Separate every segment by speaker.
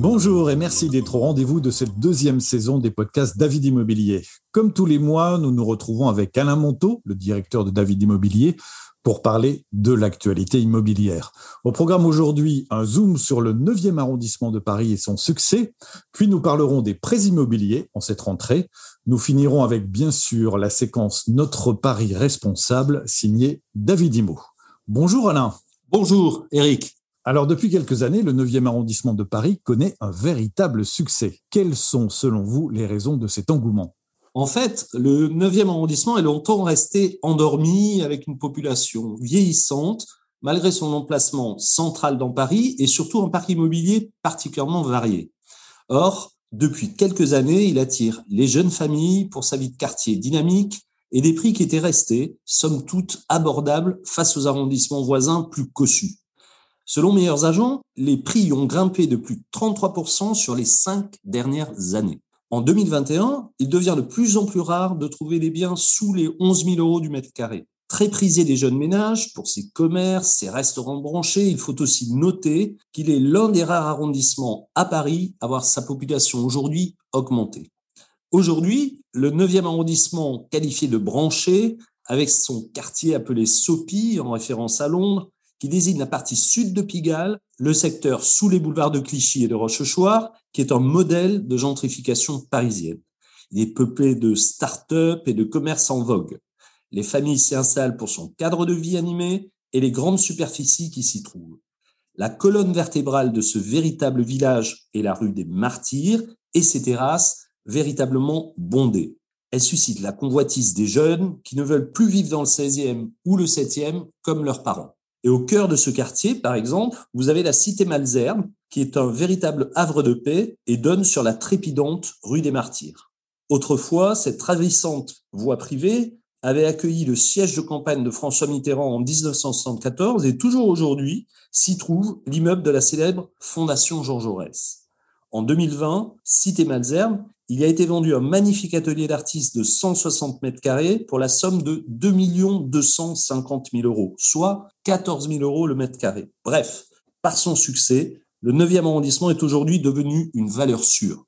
Speaker 1: Bonjour et merci d'être au rendez-vous de cette deuxième saison des podcasts David Immobilier. Comme tous les mois, nous nous retrouvons avec Alain Monteau, le directeur de David Immobilier, pour parler de l'actualité immobilière. Au programme aujourd'hui, un zoom sur le 9e arrondissement de Paris et son succès, puis nous parlerons des prêts immobiliers en cette rentrée. Nous finirons avec bien sûr la séquence Notre Paris responsable signée David Imo. Bonjour Alain.
Speaker 2: Bonjour Eric.
Speaker 1: Alors, depuis quelques années, le 9e arrondissement de Paris connaît un véritable succès. Quelles sont, selon vous, les raisons de cet engouement?
Speaker 2: En fait, le 9e arrondissement est longtemps resté endormi avec une population vieillissante, malgré son emplacement central dans Paris et surtout un parc immobilier particulièrement varié. Or, depuis quelques années, il attire les jeunes familles pour sa vie de quartier dynamique et des prix qui étaient restés, somme toute, abordables face aux arrondissements voisins plus cossus. Selon Meilleurs Agents, les prix ont grimpé de plus de 33% sur les cinq dernières années. En 2021, il devient de plus en plus rare de trouver des biens sous les 11 000 euros du mètre carré. Très prisé des jeunes ménages pour ses commerces, ses restaurants branchés, il faut aussi noter qu'il est l'un des rares arrondissements à Paris à voir sa population aujourd'hui augmenter. Aujourd'hui, le 9e arrondissement qualifié de branché, avec son quartier appelé Sopi en référence à Londres, qui désigne la partie sud de Pigalle, le secteur sous les boulevards de Clichy et de Rochechouart, qui est un modèle de gentrification parisienne. Il est peuplé de start-up et de commerces en vogue. Les familles s'y installent pour son cadre de vie animé et les grandes superficies qui s'y trouvent. La colonne vertébrale de ce véritable village est la rue des Martyrs et ses terrasses véritablement bondées. Elle suscite la convoitise des jeunes qui ne veulent plus vivre dans le 16e ou le 7e comme leurs parents. Et au cœur de ce quartier, par exemple, vous avez la cité Malzerbe, qui est un véritable havre de paix et donne sur la trépidante rue des Martyrs. Autrefois, cette ravissante voie privée avait accueilli le siège de campagne de François Mitterrand en 1974 et toujours aujourd'hui s'y trouve l'immeuble de la célèbre Fondation Jean Jaurès. En 2020, Cité Malzerbe il a été vendu un magnifique atelier d'artistes de 160 mètres carrés pour la somme de 2 250 000 euros, soit 14 000 euros le mètre carré. Bref, par son succès, le 9e arrondissement est aujourd'hui devenu une valeur sûre.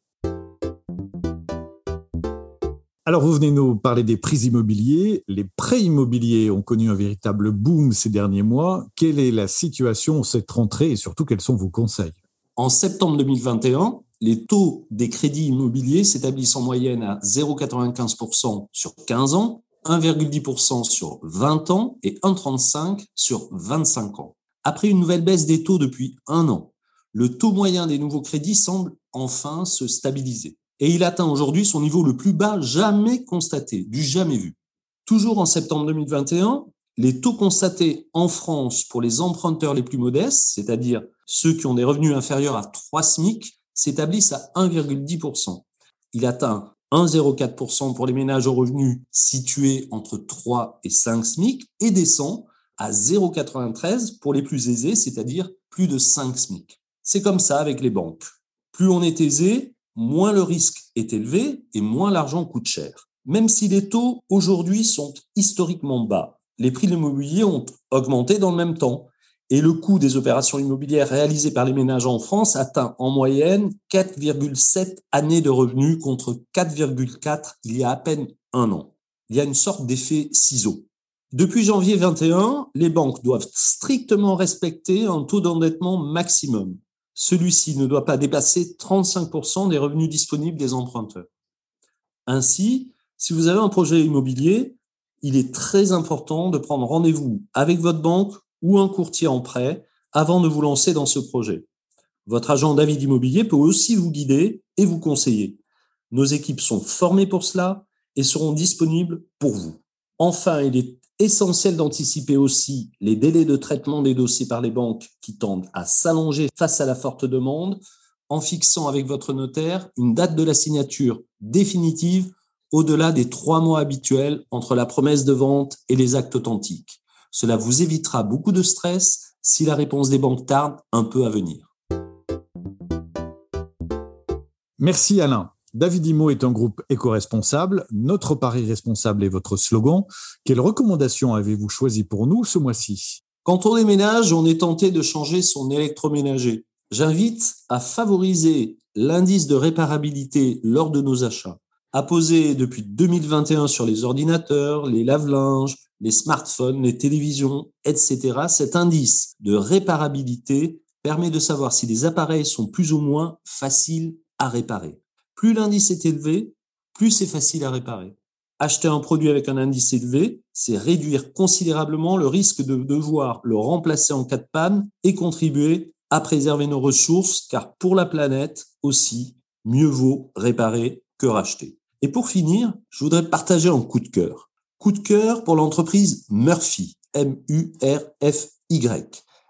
Speaker 1: Alors, vous venez nous parler des prix immobiliers. Les prêts immobiliers ont connu un véritable boom ces derniers mois. Quelle est la situation cette rentrée et surtout quels sont vos conseils?
Speaker 2: En septembre 2021, les taux des crédits immobiliers s'établissent en moyenne à 0,95% sur 15 ans, 1,10% sur 20 ans et 1,35% sur 25 ans. Après une nouvelle baisse des taux depuis un an, le taux moyen des nouveaux crédits semble enfin se stabiliser. Et il atteint aujourd'hui son niveau le plus bas jamais constaté, du jamais vu. Toujours en septembre 2021, les taux constatés en France pour les emprunteurs les plus modestes, c'est-à-dire ceux qui ont des revenus inférieurs à 3 SMIC, s'établissent à 1,10%. Il atteint 1,04% pour les ménages aux revenus situés entre 3 et 5 SMIC et descend à 0,93% pour les plus aisés, c'est-à-dire plus de 5 SMIC. C'est comme ça avec les banques. Plus on est aisé, moins le risque est élevé et moins l'argent coûte cher. Même si les taux aujourd'hui sont historiquement bas, les prix de l'immobilier ont augmenté dans le même temps et le coût des opérations immobilières réalisées par les ménages en France atteint en moyenne 4,7 années de revenus contre 4,4 il y a à peine un an. Il y a une sorte d'effet ciseau. Depuis janvier 21, les banques doivent strictement respecter un taux d'endettement maximum. Celui-ci ne doit pas dépasser 35% des revenus disponibles des emprunteurs. Ainsi, si vous avez un projet immobilier, il est très important de prendre rendez-vous avec votre banque ou un courtier en prêt avant de vous lancer dans ce projet. Votre agent David Immobilier peut aussi vous guider et vous conseiller. Nos équipes sont formées pour cela et seront disponibles pour vous. Enfin, il est essentiel d'anticiper aussi les délais de traitement des dossiers par les banques qui tendent à s'allonger face à la forte demande en fixant avec votre notaire une date de la signature définitive au-delà des trois mois habituels entre la promesse de vente et les actes authentiques. Cela vous évitera beaucoup de stress si la réponse des banques tarde un peu à venir.
Speaker 1: Merci Alain. David Imo est un groupe éco-responsable. Notre pari responsable est votre slogan. Quelles recommandations avez-vous choisi pour nous ce mois-ci?
Speaker 2: Quand on déménage, on est tenté de changer son électroménager. j'invite à favoriser l'indice de réparabilité lors de nos achats, apposé depuis 2021 sur les ordinateurs, les lave-linges, les smartphones, les télévisions, etc. Cet indice de réparabilité permet de savoir si les appareils sont plus ou moins faciles à réparer. Plus l'indice est élevé, plus c'est facile à réparer. Acheter un produit avec un indice élevé, c'est réduire considérablement le risque de devoir le remplacer en cas de panne et contribuer à préserver nos ressources, car pour la planète aussi, mieux vaut réparer que racheter. Et pour finir, je voudrais partager un coup de cœur. Coup de cœur pour l'entreprise Murphy, M-U-R-F-Y.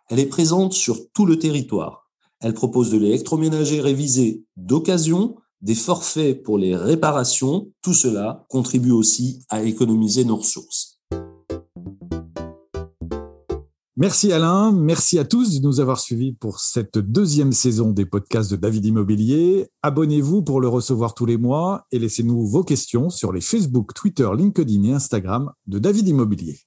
Speaker 2: Elle est présente sur tout le territoire. Elle propose de l'électroménager révisé d'occasion, des forfaits pour les réparations. Tout cela contribue aussi à économiser nos ressources.
Speaker 1: Merci Alain, merci à tous de nous avoir suivis pour cette deuxième saison des podcasts de David Immobilier. Abonnez-vous pour le recevoir tous les mois et laissez-nous vos questions sur les Facebook, Twitter, LinkedIn et Instagram de David Immobilier.